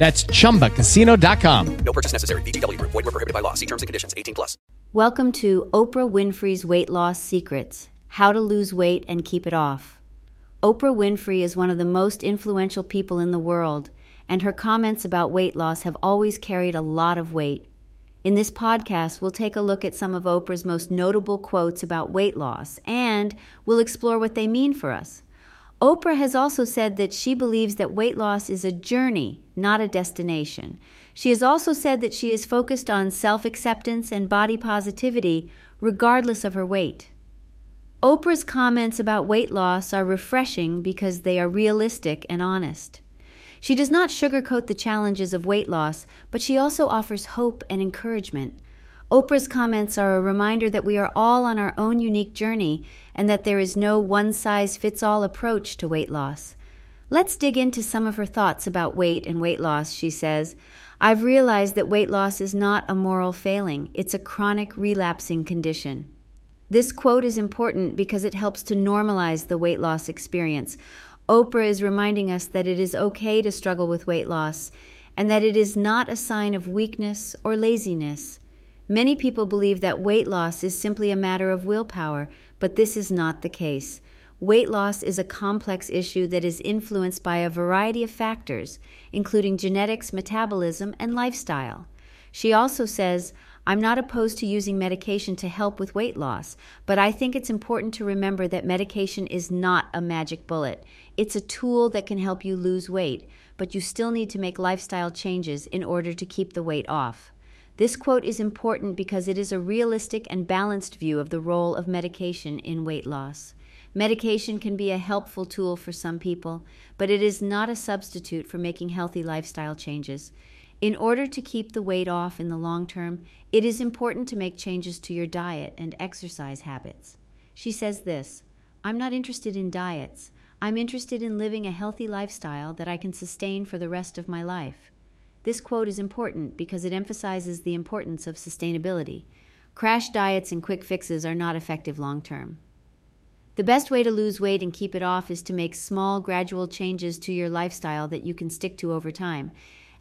That's chumbacasino.com. No purchase necessary. VGW Group. Void were prohibited by law. See terms and conditions. 18 plus. Welcome to Oprah Winfrey's Weight Loss Secrets How to Lose Weight and Keep It Off. Oprah Winfrey is one of the most influential people in the world, and her comments about weight loss have always carried a lot of weight. In this podcast, we'll take a look at some of Oprah's most notable quotes about weight loss, and we'll explore what they mean for us. Oprah has also said that she believes that weight loss is a journey, not a destination. She has also said that she is focused on self acceptance and body positivity, regardless of her weight. Oprah's comments about weight loss are refreshing because they are realistic and honest. She does not sugarcoat the challenges of weight loss, but she also offers hope and encouragement. Oprah's comments are a reminder that we are all on our own unique journey and that there is no one size fits all approach to weight loss. Let's dig into some of her thoughts about weight and weight loss. She says, I've realized that weight loss is not a moral failing, it's a chronic relapsing condition. This quote is important because it helps to normalize the weight loss experience. Oprah is reminding us that it is okay to struggle with weight loss and that it is not a sign of weakness or laziness. Many people believe that weight loss is simply a matter of willpower, but this is not the case. Weight loss is a complex issue that is influenced by a variety of factors, including genetics, metabolism, and lifestyle. She also says, I'm not opposed to using medication to help with weight loss, but I think it's important to remember that medication is not a magic bullet. It's a tool that can help you lose weight, but you still need to make lifestyle changes in order to keep the weight off. This quote is important because it is a realistic and balanced view of the role of medication in weight loss. Medication can be a helpful tool for some people, but it is not a substitute for making healthy lifestyle changes. In order to keep the weight off in the long term, it is important to make changes to your diet and exercise habits. She says this I'm not interested in diets. I'm interested in living a healthy lifestyle that I can sustain for the rest of my life. This quote is important because it emphasizes the importance of sustainability. Crash diets and quick fixes are not effective long term. The best way to lose weight and keep it off is to make small, gradual changes to your lifestyle that you can stick to over time.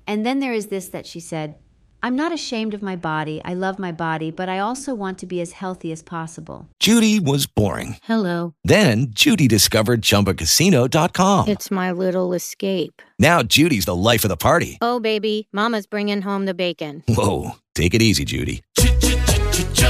And then there is this that she said I'm not ashamed of my body. I love my body, but I also want to be as healthy as possible. Judy was boring. Hello. Then Judy discovered ChumbaCasino.com. It's my little escape. Now Judy's the life of the party. Oh, baby, Mama's bringing home the bacon. Whoa, take it easy, Judy.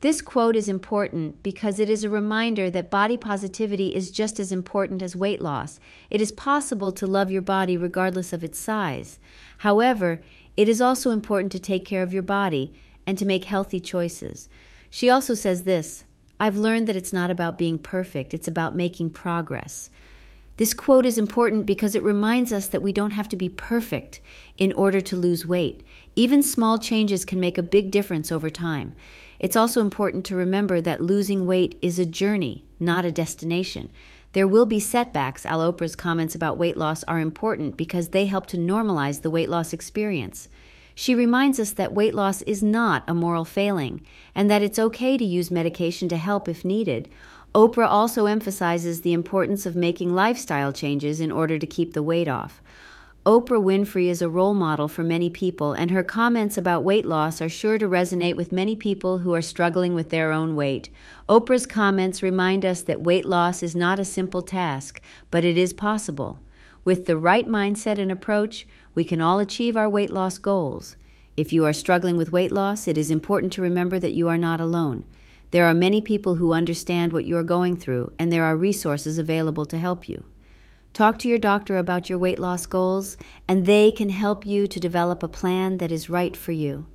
This quote is important because it is a reminder that body positivity is just as important as weight loss. It is possible to love your body regardless of its size. However, it is also important to take care of your body and to make healthy choices. She also says this I've learned that it's not about being perfect, it's about making progress. This quote is important because it reminds us that we don't have to be perfect in order to lose weight. Even small changes can make a big difference over time. It's also important to remember that losing weight is a journey, not a destination. There will be setbacks. Al Oprah's comments about weight loss are important because they help to normalize the weight loss experience. She reminds us that weight loss is not a moral failing and that it's okay to use medication to help if needed. Oprah also emphasizes the importance of making lifestyle changes in order to keep the weight off. Oprah Winfrey is a role model for many people, and her comments about weight loss are sure to resonate with many people who are struggling with their own weight. Oprah's comments remind us that weight loss is not a simple task, but it is possible. With the right mindset and approach, we can all achieve our weight loss goals. If you are struggling with weight loss, it is important to remember that you are not alone. There are many people who understand what you are going through, and there are resources available to help you. Talk to your doctor about your weight loss goals, and they can help you to develop a plan that is right for you.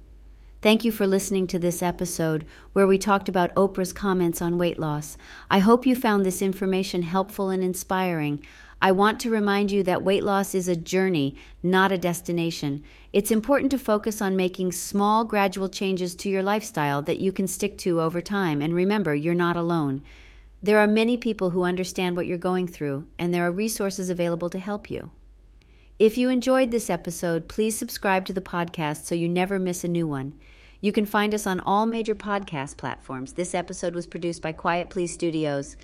Thank you for listening to this episode where we talked about Oprah's comments on weight loss. I hope you found this information helpful and inspiring. I want to remind you that weight loss is a journey, not a destination. It's important to focus on making small, gradual changes to your lifestyle that you can stick to over time. And remember, you're not alone. There are many people who understand what you're going through, and there are resources available to help you. If you enjoyed this episode, please subscribe to the podcast so you never miss a new one. You can find us on all major podcast platforms. This episode was produced by Quiet Please Studios.